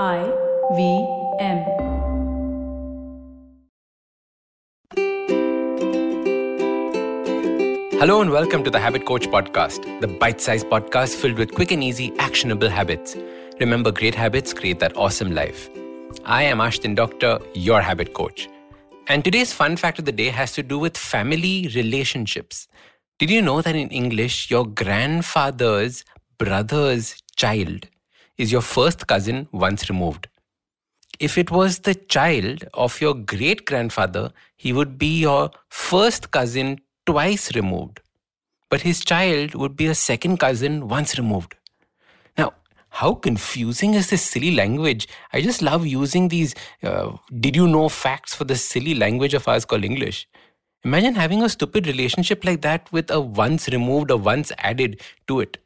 I V M. Hello and welcome to the Habit Coach Podcast, the bite sized podcast filled with quick and easy, actionable habits. Remember, great habits create that awesome life. I am Ashdin Doctor, your habit coach. And today's fun fact of the day has to do with family relationships. Did you know that in English, your grandfather's brother's child is your first cousin once removed? If it was the child of your great grandfather, he would be your first cousin twice removed. But his child would be a second cousin once removed. Now, how confusing is this silly language? I just love using these uh, did you know facts for the silly language of ours called English. Imagine having a stupid relationship like that with a once removed or once added to it.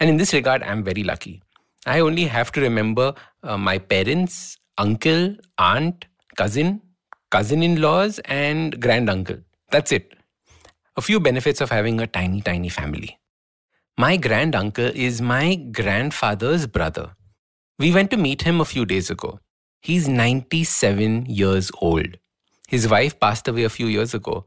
And in this regard, I'm very lucky. I only have to remember uh, my parents, uncle, aunt, cousin, cousin in laws, and grand uncle. That's it. A few benefits of having a tiny, tiny family. My grand uncle is my grandfather's brother. We went to meet him a few days ago. He's 97 years old. His wife passed away a few years ago.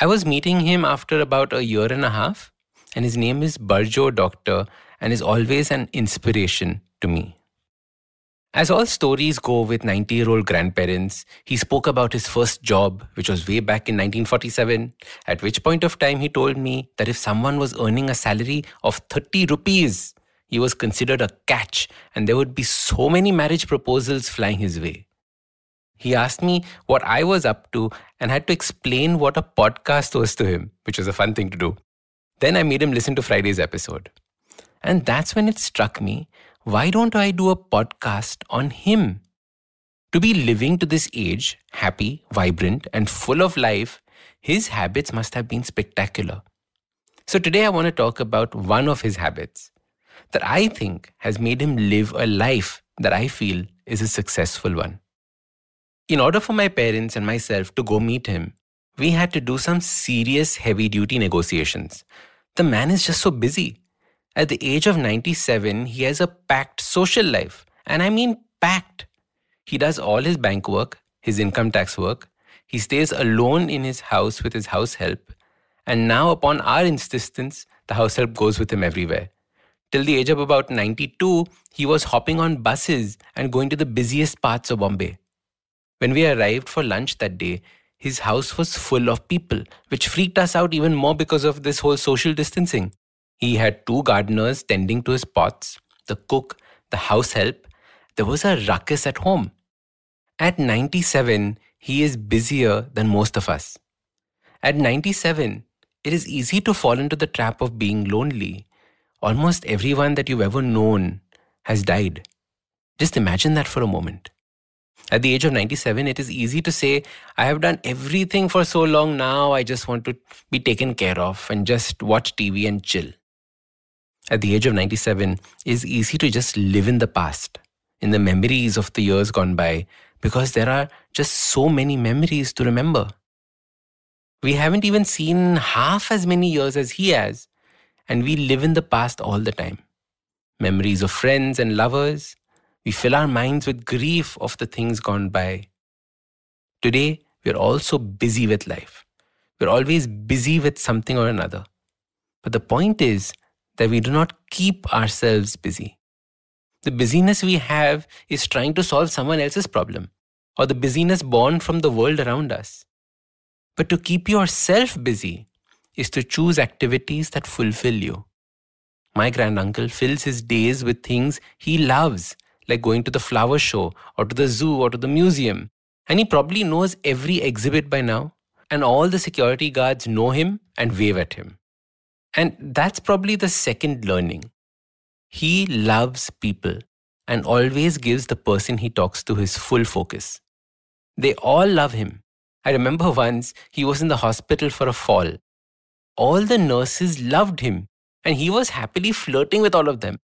I was meeting him after about a year and a half, and his name is Barjo Doctor and is always an inspiration to me. As all stories go with 90 year old grandparents, he spoke about his first job, which was way back in 1947, at which point of time he told me that if someone was earning a salary of 30 rupees, he was considered a catch and there would be so many marriage proposals flying his way. He asked me what I was up to and had to explain what a podcast was to him, which was a fun thing to do. Then I made him listen to Friday's episode. And that's when it struck me why don't I do a podcast on him? To be living to this age, happy, vibrant, and full of life, his habits must have been spectacular. So today I want to talk about one of his habits that I think has made him live a life that I feel is a successful one. In order for my parents and myself to go meet him, we had to do some serious heavy duty negotiations. The man is just so busy. At the age of 97, he has a packed social life. And I mean packed. He does all his bank work, his income tax work. He stays alone in his house with his house help. And now, upon our insistence, the house help goes with him everywhere. Till the age of about 92, he was hopping on buses and going to the busiest parts of Bombay. When we arrived for lunch that day, his house was full of people, which freaked us out even more because of this whole social distancing. He had two gardeners tending to his pots, the cook, the house help. There was a ruckus at home. At 97, he is busier than most of us. At 97, it is easy to fall into the trap of being lonely. Almost everyone that you've ever known has died. Just imagine that for a moment. At the age of 97, it is easy to say, I have done everything for so long now, I just want to be taken care of and just watch TV and chill at the age of 97 it is easy to just live in the past, in the memories of the years gone by, because there are just so many memories to remember. We haven't even seen half as many years as he has, and we live in the past all the time. Memories of friends and lovers. We fill our minds with grief of the things gone by. Today, we're all so busy with life. We're always busy with something or another. But the point is that we do not keep ourselves busy. The busyness we have is trying to solve someone else's problem, or the busyness born from the world around us. But to keep yourself busy is to choose activities that fulfill you. My granduncle fills his days with things he loves, like going to the flower show, or to the zoo, or to the museum. And he probably knows every exhibit by now, and all the security guards know him and wave at him. And that's probably the second learning. He loves people and always gives the person he talks to his full focus. They all love him. I remember once he was in the hospital for a fall. All the nurses loved him, and he was happily flirting with all of them.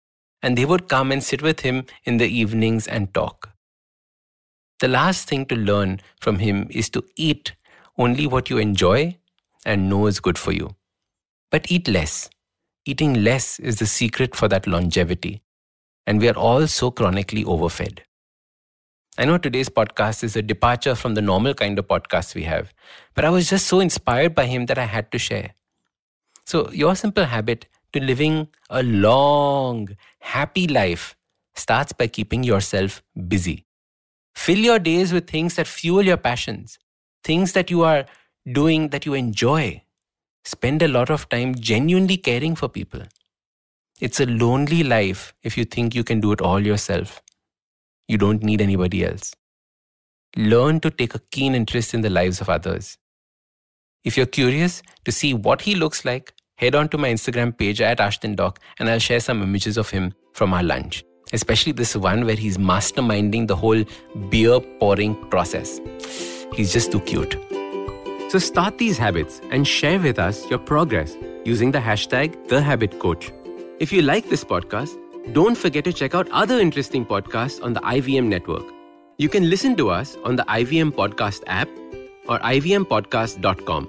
And they would come and sit with him in the evenings and talk. The last thing to learn from him is to eat only what you enjoy and know is good for you. But eat less. Eating less is the secret for that longevity. and we are all so chronically overfed. I know today's podcast is a departure from the normal kind of podcast we have, but I was just so inspired by him that I had to share. So, your simple habit to living a long, happy life starts by keeping yourself busy. Fill your days with things that fuel your passions, things that you are doing that you enjoy. Spend a lot of time genuinely caring for people. It's a lonely life if you think you can do it all yourself. You don't need anybody else. Learn to take a keen interest in the lives of others. If you're curious to see what he looks like, head on to my Instagram page at Ashdin Doc and I'll share some images of him from our lunch. Especially this one where he's masterminding the whole beer pouring process. He's just too cute. So start these habits and share with us your progress using the hashtag TheHabitCoach. If you like this podcast, don't forget to check out other interesting podcasts on the IVM network. You can listen to us on the IVM Podcast app or ivmpodcast.com.